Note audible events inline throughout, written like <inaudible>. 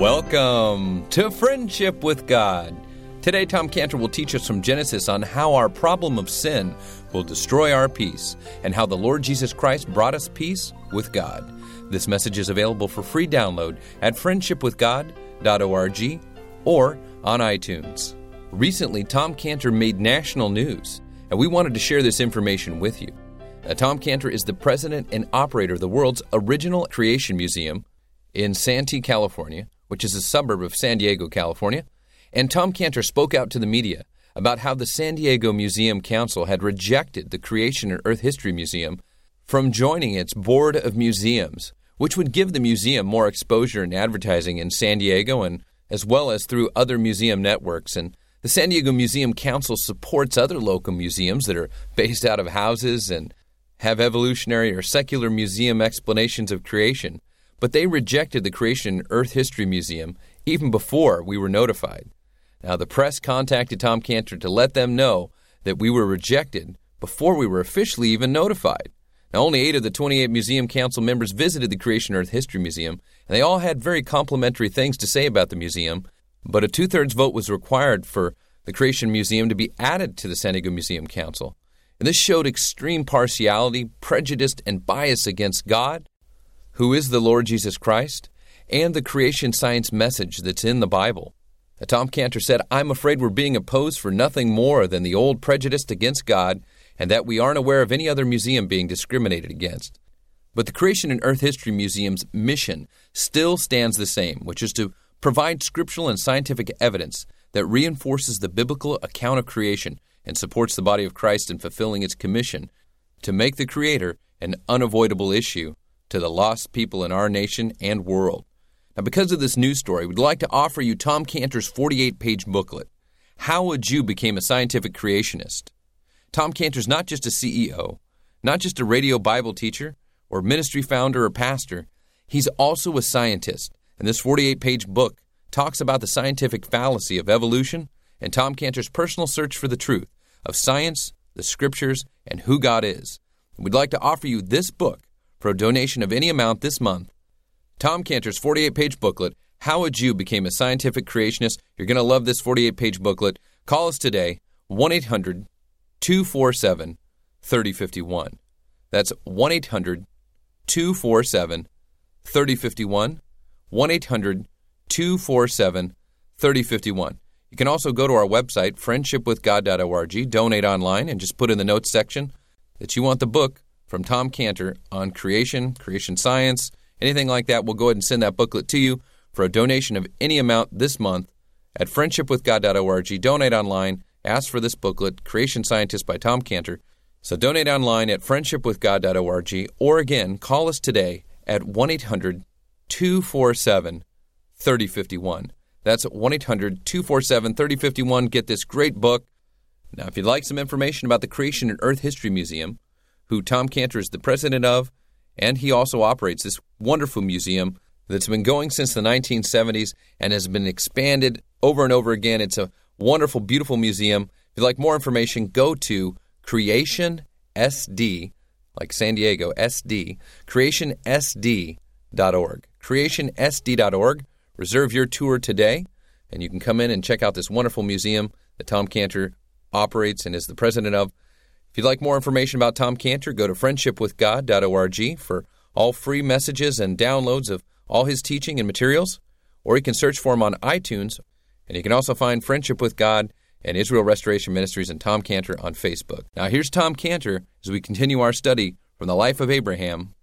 Welcome to Friendship with God. Today, Tom Cantor will teach us from Genesis on how our problem of sin will destroy our peace and how the Lord Jesus Christ brought us peace with God. This message is available for free download at friendshipwithgod.org or on iTunes. Recently, Tom Cantor made national news, and we wanted to share this information with you. Now, Tom Cantor is the president and operator of the world's original creation museum in Santee, California, which is a suburb of San Diego, California. And Tom Cantor spoke out to the media about how the San Diego Museum Council had rejected the Creation and Earth History Museum from joining its Board of Museums, which would give the museum more exposure and advertising in San Diego and as well as through other museum networks. And the San Diego Museum Council supports other local museums that are based out of houses and have evolutionary or secular museum explanations of creation. But they rejected the Creation Earth History Museum even before we were notified. Now, the press contacted Tom Cantor to let them know that we were rejected before we were officially even notified. Now, only eight of the 28 Museum Council members visited the Creation Earth History Museum, and they all had very complimentary things to say about the museum, but a two thirds vote was required for the Creation Museum to be added to the San Diego Museum Council. And this showed extreme partiality, prejudice, and bias against God, who is the Lord Jesus Christ, and the creation science message that's in the Bible. Tom Cantor said, I'm afraid we're being opposed for nothing more than the old prejudice against God, and that we aren't aware of any other museum being discriminated against. But the Creation and Earth History Museum's mission still stands the same, which is to provide scriptural and scientific evidence that reinforces the biblical account of creation and supports the body of Christ in fulfilling its commission to make the Creator an unavoidable issue to the lost people in our nation and world. Now, because of this news story, we'd like to offer you Tom Cantor's 48 page booklet, How a Jew Became a Scientific Creationist. Tom Cantor's not just a CEO, not just a radio Bible teacher, or ministry founder or pastor, he's also a scientist. And this 48 page book talks about the scientific fallacy of evolution and Tom Cantor's personal search for the truth of science, the scriptures, and who God is. We'd like to offer you this book for a donation of any amount this month Tom Cantor's 48 page booklet, How a Jew Became a Scientific Creationist. You're going to love this 48 page booklet. Call us today, 1 800 247 3051. That's 1 800 247 3051. 1 800 247 3051. You can also go to our website, friendshipwithgod.org, donate online, and just put in the notes section that you want the book from Tom Cantor on creation, creation science, anything like that, we'll go ahead and send that booklet to you for a donation of any amount this month at friendshipwithgod.org. Donate online. Ask for this booklet, Creation Scientist by Tom Cantor. So donate online at friendshipwithgod.org or again, call us today at 1 800 247 3051. That's 1 800 247 3051. Get this great book. Now, if you'd like some information about the Creation and Earth History Museum, who Tom Cantor is the president of, and he also operates this wonderful museum that's been going since the 1970s and has been expanded over and over again. It's a wonderful, beautiful museum. If you'd like more information, go to Creation SD, like San Diego, SD, creationsd.org. Creationsd.org. Reserve your tour today, and you can come in and check out this wonderful museum that Tom Cantor operates and is the president of. If you'd like more information about Tom Cantor, go to friendshipwithgod.org for all free messages and downloads of all his teaching and materials, or you can search for him on iTunes, and you can also find Friendship with God and Israel Restoration Ministries and Tom Cantor on Facebook. Now, here's Tom Cantor as we continue our study from the life of Abraham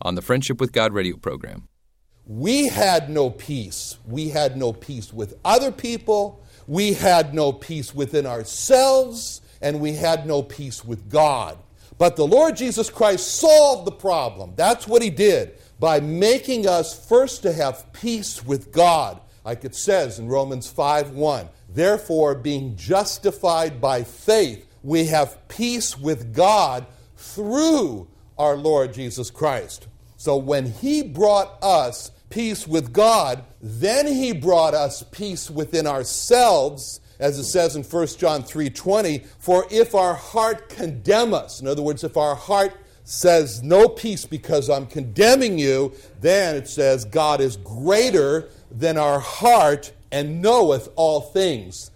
on the Friendship with God radio program. We had no peace. We had no peace with other people. We had no peace within ourselves and we had no peace with God. But the Lord Jesus Christ solved the problem. That's what he did by making us first to have peace with God. Like it says in Romans 5 1. Therefore, being justified by faith, we have peace with God through our Lord Jesus Christ. So when he brought us peace with God, then he brought us peace within ourselves as it says in 1 John 3:20, for if our heart condemn us, in other words, if our heart says no peace because I'm condemning you, then it says God is greater than our heart and knoweth all things.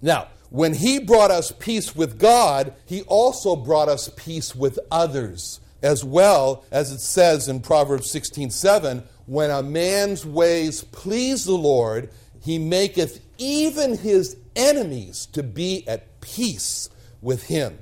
Now, when he brought us peace with God, he also brought us peace with others, as well as it says in Proverbs 16:7, when a man's ways please the Lord, he maketh even his enemies to be at peace with him.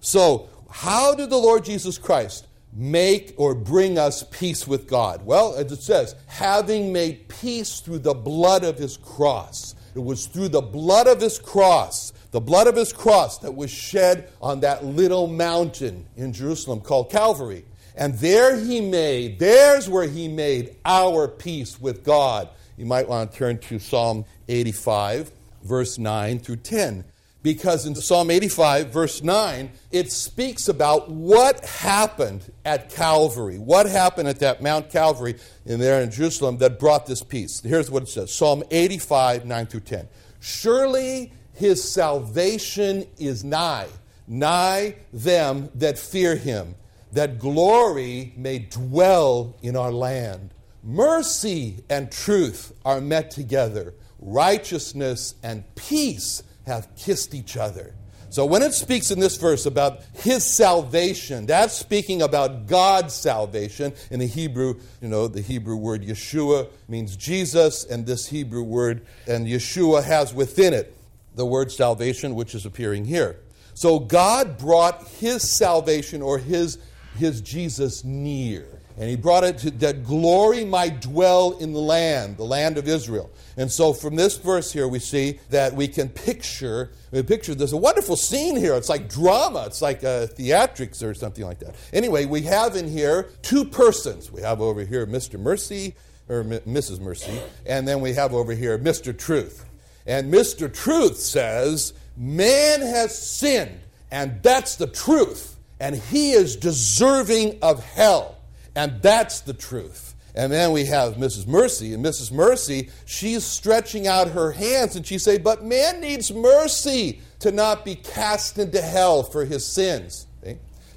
So, how did the Lord Jesus Christ make or bring us peace with God? Well, as it says, having made peace through the blood of his cross. It was through the blood of his cross, the blood of his cross that was shed on that little mountain in Jerusalem called Calvary. And there he made, there's where he made our peace with God. You might want to turn to Psalm 85, verse 9 through 10 because in Psalm 85, verse 9, it speaks about what happened at Calvary. What happened at that Mount Calvary in there in Jerusalem that brought this peace. Here's what it says Psalm 85, 9 through 10. Surely his salvation is nigh, nigh them that fear him, that glory may dwell in our land. Mercy and truth are met together, righteousness and peace have kissed each other. So when it speaks in this verse about his salvation, that's speaking about God's salvation. In the Hebrew, you know, the Hebrew word Yeshua means Jesus, and this Hebrew word, and Yeshua has within it the word salvation, which is appearing here. So God brought his salvation or his, his Jesus near. And he brought it to, that glory might dwell in the land, the land of Israel. And so from this verse here, we see that we can picture, we picture there's a wonderful scene here. It's like drama, it's like a theatrics or something like that. Anyway, we have in here two persons. We have over here Mr. Mercy, or Mrs. Mercy, and then we have over here Mr. Truth. And Mr. Truth says, Man has sinned, and that's the truth, and he is deserving of hell. And that's the truth. And then we have Mrs. Mercy. And Mrs. Mercy, she's stretching out her hands and she say, But man needs mercy to not be cast into hell for his sins.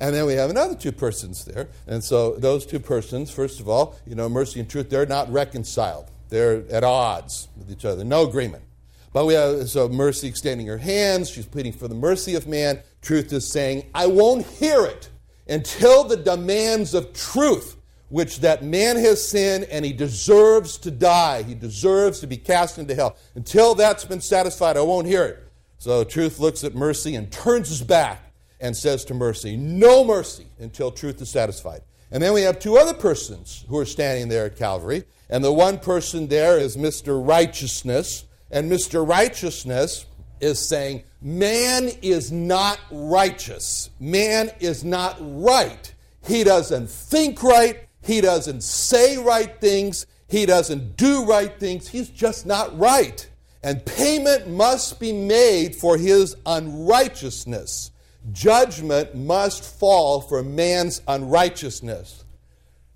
And then we have another two persons there. And so those two persons, first of all, you know, mercy and truth, they're not reconciled. They're at odds with each other. No agreement. But we have so mercy extending her hands. She's pleading for the mercy of man. Truth is saying, I won't hear it until the demands of truth, which that man has sinned and he deserves to die, he deserves to be cast into hell. Until that's been satisfied, I won't hear it. So truth looks at mercy and turns his back and says to mercy, No mercy until truth is satisfied. And then we have two other persons who are standing there at Calvary. And the one person there is Mr. Righteousness. And Mr. Righteousness is saying, Man is not righteous. Man is not right. He doesn't think right. He doesn't say right things. He doesn't do right things. He's just not right. And payment must be made for his unrighteousness. Judgment must fall for man's unrighteousness.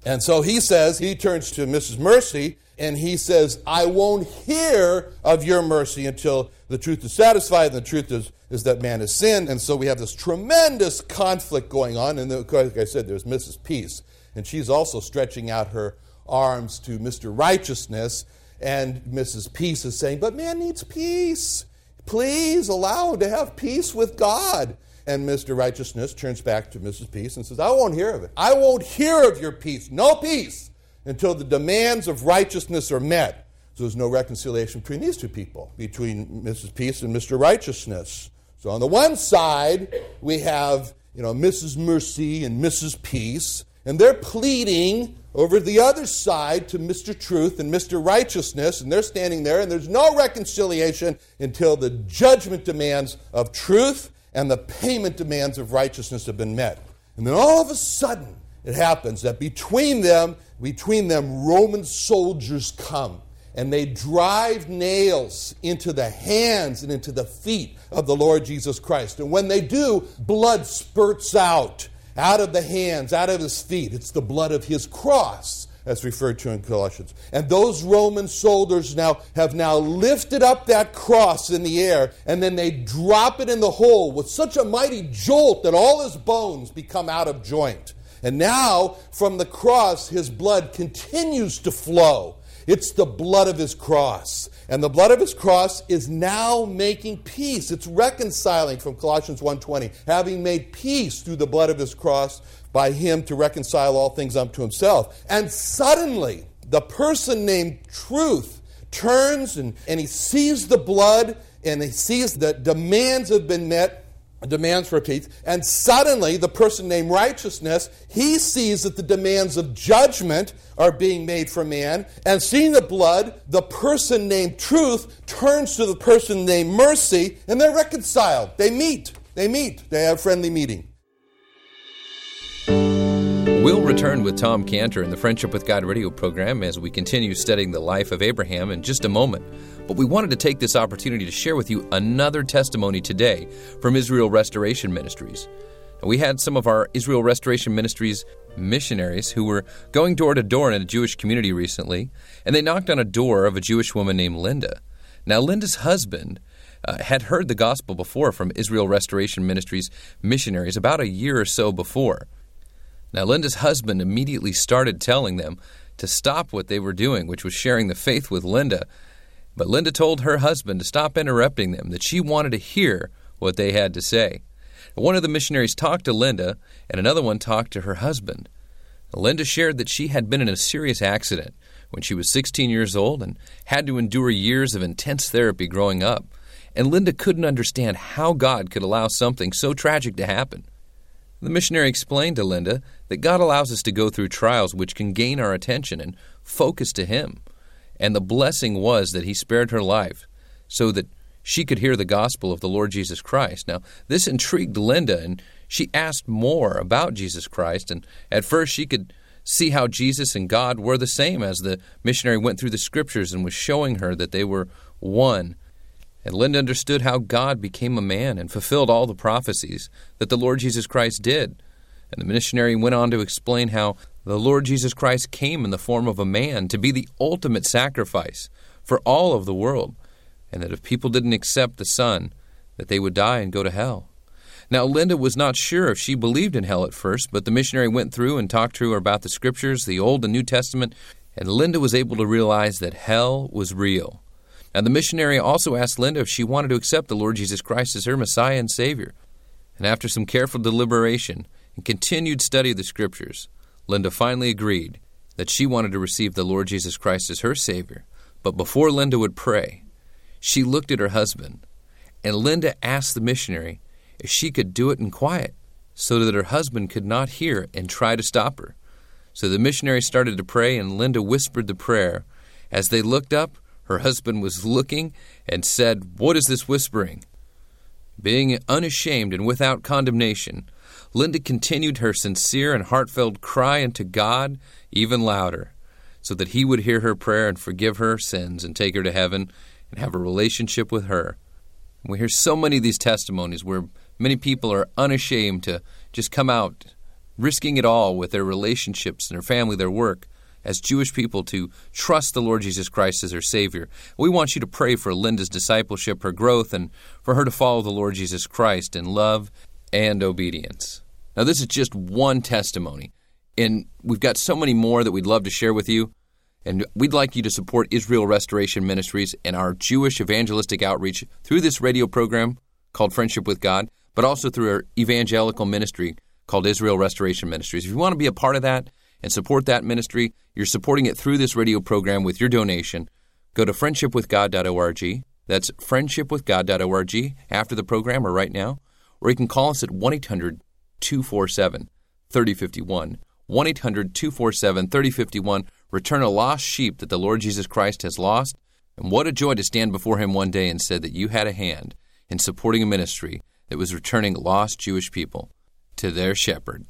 And so he says, he turns to Mrs. Mercy and he says, I won't hear of your mercy until the truth is satisfied. And the truth is, is that man has sinned. And so we have this tremendous conflict going on. And like I said, there's Mrs. Peace. And she's also stretching out her arms to Mr. Righteousness. And Mrs. Peace is saying, But man needs peace. Please allow him to have peace with God. And Mr. Righteousness turns back to Mrs. Peace and says, I won't hear of it. I won't hear of your peace. No peace until the demands of righteousness are met. So there's no reconciliation between these two people, between Mrs. Peace and Mr. Righteousness. So on the one side, we have, you know, Mrs. Mercy and Mrs. Peace, and they're pleading over the other side to Mr. Truth and Mr. Righteousness, and they're standing there, and there's no reconciliation until the judgment demands of truth and the payment demands of righteousness have been met. And then all of a sudden, it happens that between them, between them, Roman soldiers come and they drive nails into the hands and into the feet of the Lord Jesus Christ. And when they do, blood spurts out, out of the hands, out of his feet. It's the blood of his cross as referred to in Colossians. And those Roman soldiers now have now lifted up that cross in the air, and then they drop it in the hole with such a mighty jolt that all his bones become out of joint. And now, from the cross, his blood continues to flow. It's the blood of his cross. And the blood of his cross is now making peace. It's reconciling from Colossians 1:20, having made peace through the blood of his cross by him to reconcile all things unto himself. And suddenly, the person named Truth turns and, and he sees the blood and he sees that demands have been met demands peace and suddenly the person named righteousness he sees that the demands of judgment are being made for man and seeing the blood the person named truth turns to the person named mercy and they're reconciled. They meet. They meet. They have friendly meeting We'll return with Tom Cantor in the Friendship with God radio program as we continue studying the life of Abraham in just a moment. But we wanted to take this opportunity to share with you another testimony today from Israel Restoration Ministries. We had some of our Israel Restoration Ministries missionaries who were going door to door in a Jewish community recently, and they knocked on a door of a Jewish woman named Linda. Now, Linda's husband uh, had heard the gospel before from Israel Restoration Ministries missionaries about a year or so before. Now, Linda's husband immediately started telling them to stop what they were doing, which was sharing the faith with Linda. But Linda told her husband to stop interrupting them, that she wanted to hear what they had to say. One of the missionaries talked to Linda, and another one talked to her husband. Linda shared that she had been in a serious accident when she was 16 years old and had to endure years of intense therapy growing up. And Linda couldn't understand how God could allow something so tragic to happen. The missionary explained to Linda that God allows us to go through trials which can gain our attention and focus to Him. And the blessing was that He spared her life so that she could hear the gospel of the Lord Jesus Christ. Now, this intrigued Linda, and she asked more about Jesus Christ. And at first, she could see how Jesus and God were the same as the missionary went through the scriptures and was showing her that they were one. And Linda understood how God became a man and fulfilled all the prophecies that the Lord Jesus Christ did. And the missionary went on to explain how the Lord Jesus Christ came in the form of a man to be the ultimate sacrifice for all of the world, and that if people didn't accept the Son, that they would die and go to hell. Now, Linda was not sure if she believed in hell at first, but the missionary went through and talked to her about the Scriptures, the Old and New Testament, and Linda was able to realize that hell was real now, the missionary also asked Linda if she wanted to accept the Lord Jesus Christ as her Messiah and Savior. And after some careful deliberation and continued study of the Scriptures, Linda finally agreed that she wanted to receive the Lord Jesus Christ as her Savior. But before Linda would pray, she looked at her husband, and Linda asked the missionary if she could do it in quiet so that her husband could not hear and try to stop her. So the missionary started to pray, and Linda whispered the prayer. As they looked up, her husband was looking and said, What is this whispering? Being unashamed and without condemnation, Linda continued her sincere and heartfelt cry unto God even louder, so that He would hear her prayer and forgive her sins and take her to heaven and have a relationship with her. We hear so many of these testimonies where many people are unashamed to just come out, risking it all with their relationships and their family, their work, as Jewish people to trust the Lord Jesus Christ as their Savior. We want you to pray for Linda's discipleship, her growth, and for her to follow the Lord Jesus Christ in love and obedience. Now, this is just one testimony, and we've got so many more that we'd love to share with you. And we'd like you to support Israel Restoration Ministries and our Jewish evangelistic outreach through this radio program called Friendship with God, but also through our evangelical ministry called Israel Restoration Ministries. If you want to be a part of that, and support that ministry, you're supporting it through this radio program with your donation. Go to friendshipwithgod.org. That's friendshipwithgod.org after the program or right now. Or you can call us at 1 800 247 3051. 1 800 247 3051. Return a lost sheep that the Lord Jesus Christ has lost. And what a joy to stand before Him one day and say that you had a hand in supporting a ministry that was returning lost Jewish people to their shepherd.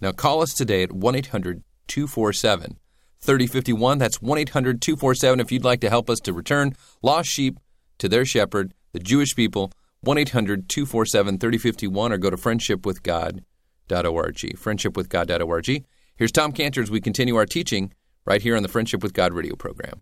Now call us today at 1 800 247 3051. That's 1 800 247 if you'd like to help us to return lost sheep to their shepherd, the Jewish people. 1 800 247 3051 or go to friendshipwithgod.org. Friendshipwithgod.org. Here's Tom Cantor as we continue our teaching right here on the Friendship with God radio program.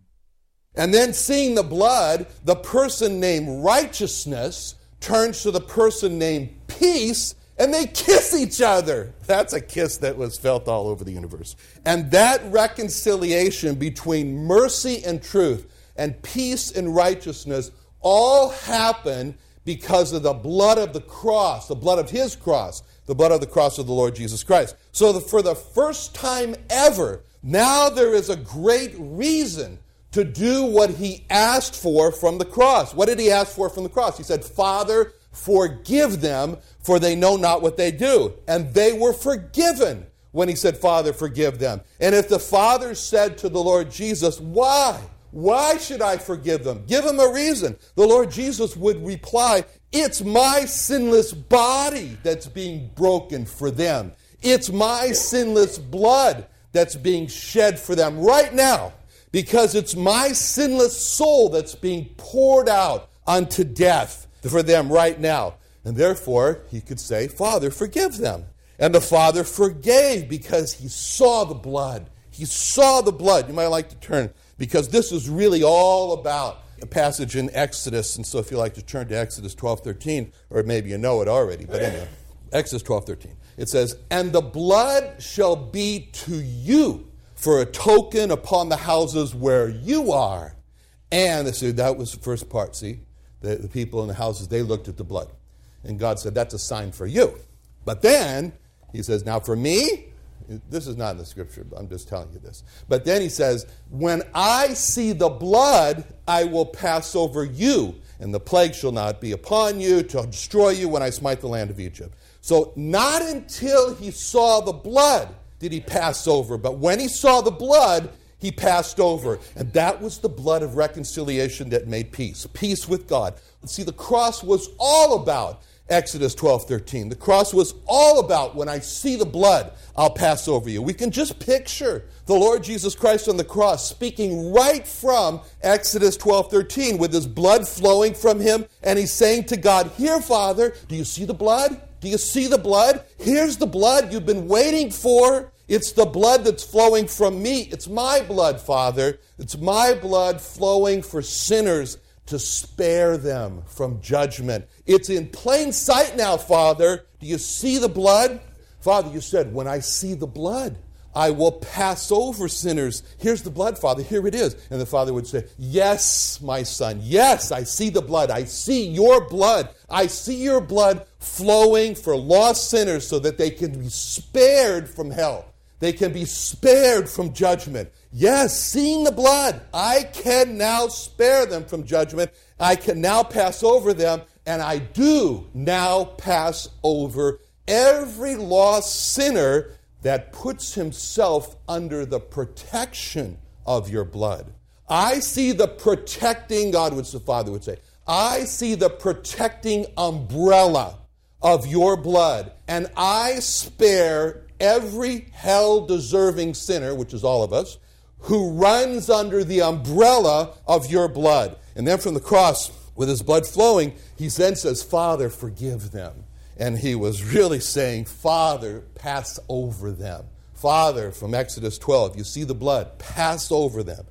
And then seeing the blood, the person named righteousness turns to the person named peace and they kiss each other. That's a kiss that was felt all over the universe. And that reconciliation between mercy and truth and peace and righteousness all happen because of the blood of the cross, the blood of his cross, the blood of the cross of the Lord Jesus Christ. So, the, for the first time ever, now there is a great reason to do what he asked for from the cross. What did he ask for from the cross? He said, Father, forgive them, for they know not what they do. And they were forgiven when he said, Father, forgive them. And if the Father said to the Lord Jesus, Why? Why should I forgive them? Give them a reason. The Lord Jesus would reply, It's my sinless body that's being broken for them. It's my sinless blood that's being shed for them right now because it's my sinless soul that's being poured out unto death for them right now. And therefore, he could say, Father, forgive them. And the Father forgave because he saw the blood. He saw the blood. You might like to turn because this is really all about a passage in Exodus. And so if you like to turn to Exodus 12 13, or maybe you know it already, but anyway, Exodus 12 13. It says, And the blood shall be to you for a token upon the houses where you are. And see, that was the first part, see? The, the people in the houses, they looked at the blood. And God said, That's a sign for you. But then he says, Now for me, this is not in the scripture, but I'm just telling you this. But then he says, When I see the blood, I will pass over you, and the plague shall not be upon you to destroy you when I smite the land of Egypt. So, not until he saw the blood did he pass over. But when he saw the blood, he passed over. And that was the blood of reconciliation that made peace peace with God. See, the cross was all about Exodus 12 13. The cross was all about when I see the blood, I'll pass over you. We can just picture the Lord Jesus Christ on the cross speaking right from Exodus 12 13 with his blood flowing from him. And he's saying to God, Here, Father, do you see the blood? Do you see the blood? Here's the blood you've been waiting for. It's the blood that's flowing from me. It's my blood, Father. It's my blood flowing for sinners to spare them from judgment. It's in plain sight now, Father. Do you see the blood? Father, you said, when I see the blood, I will pass over sinners. Here's the blood, Father. Here it is. And the Father would say, Yes, my son. Yes, I see the blood. I see your blood. I see your blood flowing for lost sinners so that they can be spared from hell. They can be spared from judgment. Yes, seeing the blood, I can now spare them from judgment. I can now pass over them, and I do now pass over every lost sinner that puts himself under the protection of your blood. I see the protecting, God would the Father would say, I see the protecting umbrella of your blood, and I spare every hell deserving sinner, which is all of us, who runs under the umbrella of your blood. And then from the cross, with his blood flowing, he then says, Father, forgive them. And he was really saying, Father, pass over them. Father, from Exodus 12, you see the blood, pass over them.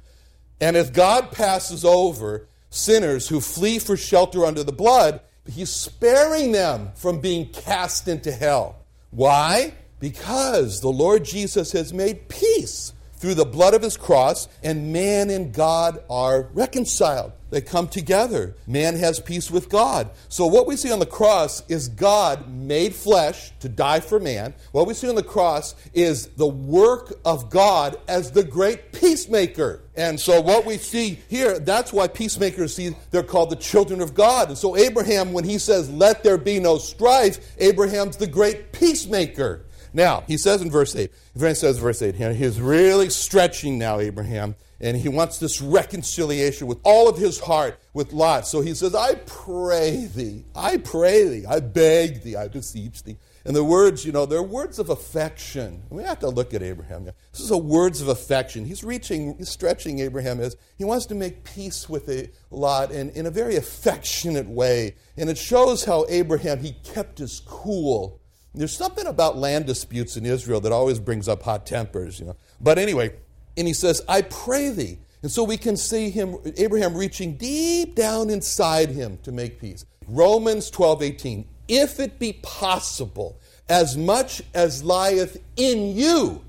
And if God passes over sinners who flee for shelter under the blood, he's sparing them from being cast into hell. Why? Because the Lord Jesus has made peace through the blood of his cross, and man and God are reconciled. They come together. Man has peace with God. So, what we see on the cross is God made flesh to die for man. What we see on the cross is the work of God as the great peacemaker. And so, what we see here, that's why peacemakers see they're called the children of God. And so, Abraham, when he says, Let there be no strife, Abraham's the great peacemaker. Now, he says in verse 8, Abraham says verse 8, he's really stretching now, Abraham, and he wants this reconciliation with all of his heart with Lot. So he says, I pray thee, I pray thee, I beg thee, I beseech thee. And the words, you know, they're words of affection. We have to look at Abraham. This is a words of affection. He's reaching, he's stretching Abraham as he wants to make peace with a Lot in, in a very affectionate way. And it shows how Abraham, he kept his cool there's something about land disputes in Israel that always brings up hot tempers, you know. But anyway, and he says, I pray thee. And so we can see him, Abraham reaching deep down inside him to make peace. Romans 12, 18. if it be possible, as much as lieth in you,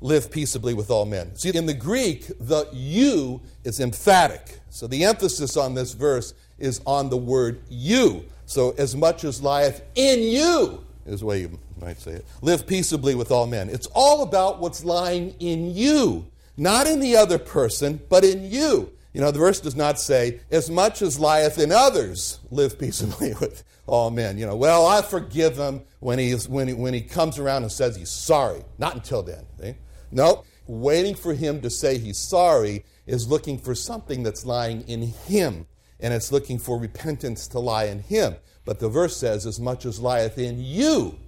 live peaceably with all men. See, in the Greek, the you is emphatic. So the emphasis on this verse is on the word you. So, as much as lieth in you, is the way you might say it. Live peaceably with all men. It's all about what's lying in you, not in the other person, but in you. You know, the verse does not say, as much as lieth in others, live peaceably <laughs> with all men. You know, well, I forgive him when, he's, when, he, when he comes around and says he's sorry. Not until then. See? No, waiting for him to say he's sorry is looking for something that's lying in him, and it's looking for repentance to lie in him. But the verse says, as much as lieth in you,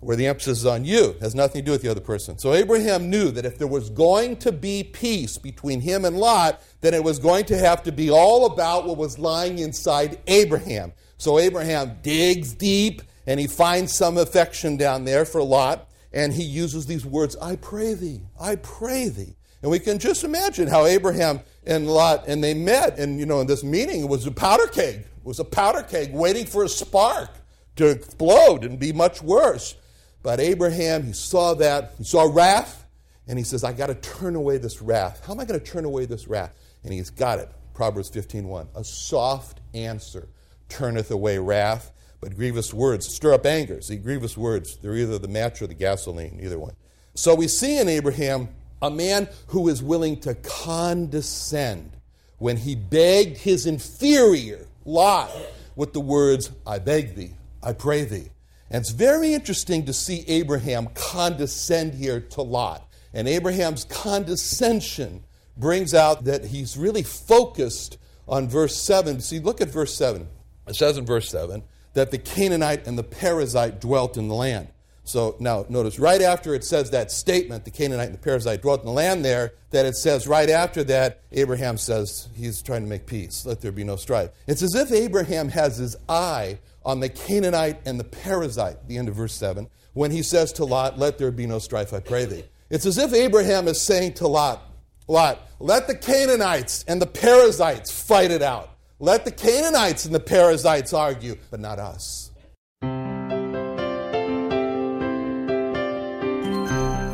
where the emphasis is on you, has nothing to do with the other person. So Abraham knew that if there was going to be peace between him and Lot, then it was going to have to be all about what was lying inside Abraham. So Abraham digs deep and he finds some affection down there for Lot, and he uses these words, I pray thee, I pray thee. And we can just imagine how Abraham and Lot and they met, and you know, in this meeting it was a powder keg. It was a powder keg waiting for a spark to explode and be much worse. But Abraham, he saw that, he saw wrath, and he says, I got to turn away this wrath. How am I going to turn away this wrath? And he's got it. Proverbs 15:1. A soft answer turneth away wrath, but grievous words stir up anger. See, grievous words, they're either the match or the gasoline, either one. So we see in Abraham a man who is willing to condescend when he begged his inferior, Lot, with the words, I beg thee, I pray thee. And it's very interesting to see Abraham condescend here to Lot. And Abraham's condescension brings out that he's really focused on verse 7. See, look at verse 7. It says in verse 7 that the Canaanite and the Perizzite dwelt in the land. So now notice right after it says that statement, the Canaanite and the Perizzite dwelt in the land there, that it says right after that, Abraham says he's trying to make peace. Let there be no strife. It's as if Abraham has his eye on the Canaanite and the Perizzite, the end of verse 7, when he says to Lot, Let there be no strife, I pray thee. It's as if Abraham is saying to Lot, Lot, let the Canaanites and the Perizzites fight it out. Let the Canaanites and the Perizzites argue, but not us.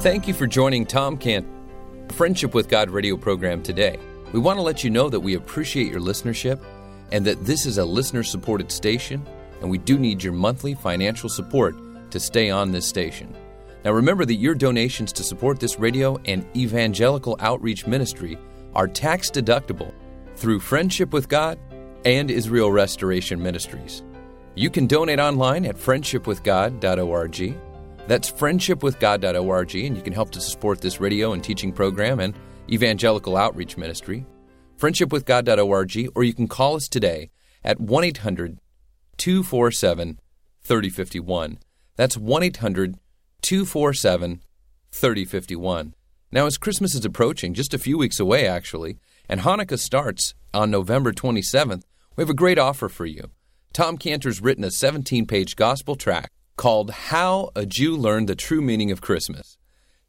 Thank you for joining Tom Cant Friendship with God radio program today. We want to let you know that we appreciate your listenership and that this is a listener supported station and we do need your monthly financial support to stay on this station. Now, remember that your donations to support this radio and evangelical outreach ministry are tax deductible through Friendship with God and Israel Restoration Ministries. You can donate online at friendshipwithgod.org. That's friendshipwithgod.org, and you can help to support this radio and teaching program and evangelical outreach ministry. Friendshipwithgod.org, or you can call us today at 1 800 247 3051. That's 1 800 247 3051. Now, as Christmas is approaching, just a few weeks away actually, and Hanukkah starts on November 27th, we have a great offer for you. Tom Cantor's written a 17 page gospel track called How a Jew Learned the True Meaning of Christmas.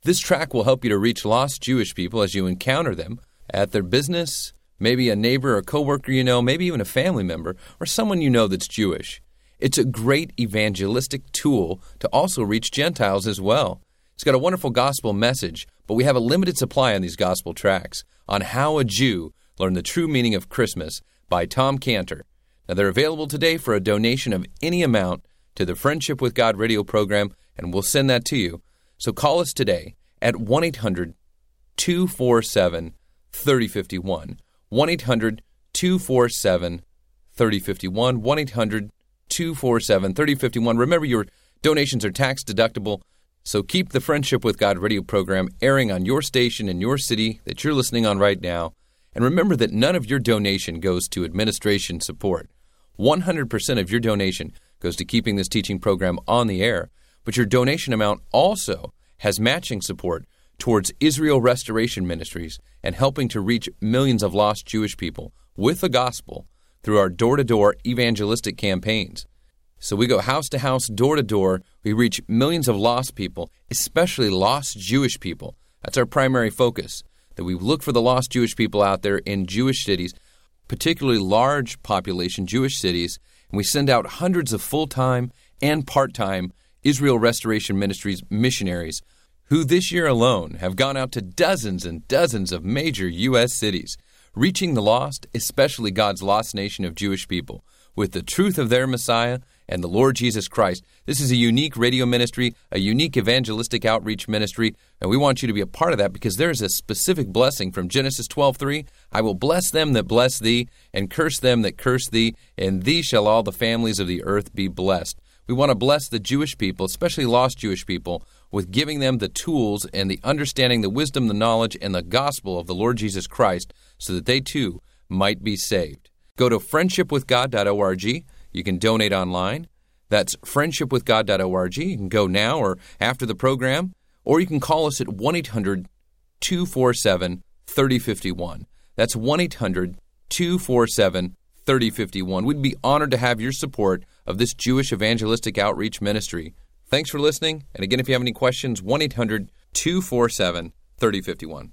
This track will help you to reach lost Jewish people as you encounter them at their business, maybe a neighbor or coworker you know, maybe even a family member, or someone you know that's Jewish. It's a great evangelistic tool to also reach Gentiles as well. It's got a wonderful gospel message, but we have a limited supply on these gospel tracks on how a Jew learned the true meaning of Christmas by Tom Cantor. Now, they're available today for a donation of any amount to the Friendship with God radio program, and we'll send that to you. So call us today at 1 800 247 3051. 1 800 247 3051. 1 800 247 3051. Remember, your donations are tax deductible, so keep the Friendship with God radio program airing on your station in your city that you're listening on right now. And remember that none of your donation goes to administration support. 100% of your donation goes to keeping this teaching program on the air, but your donation amount also has matching support towards Israel Restoration Ministries and helping to reach millions of lost Jewish people with the gospel through our door to door evangelistic campaigns. So we go house to house, door to door. We reach millions of lost people, especially lost Jewish people. That's our primary focus. That we look for the lost Jewish people out there in Jewish cities, particularly large population Jewish cities, and we send out hundreds of full time and part time Israel Restoration Ministries missionaries who this year alone have gone out to dozens and dozens of major U.S. cities, reaching the lost, especially God's lost nation of Jewish people, with the truth of their Messiah and the Lord Jesus Christ. This is a unique radio ministry, a unique evangelistic outreach ministry, and we want you to be a part of that because there is a specific blessing from Genesis 12:3. I will bless them that bless thee, and curse them that curse thee, and thee shall all the families of the earth be blessed. We want to bless the Jewish people, especially lost Jewish people, with giving them the tools and the understanding, the wisdom, the knowledge, and the gospel of the Lord Jesus Christ so that they too might be saved. Go to friendshipwithgod.org. You can donate online. That's friendshipwithgod.org. You can go now or after the program, or you can call us at 1 800 247 3051. That's 1 800 247 3051. We'd be honored to have your support of this Jewish evangelistic outreach ministry. Thanks for listening. And again, if you have any questions, 1 800 247 3051.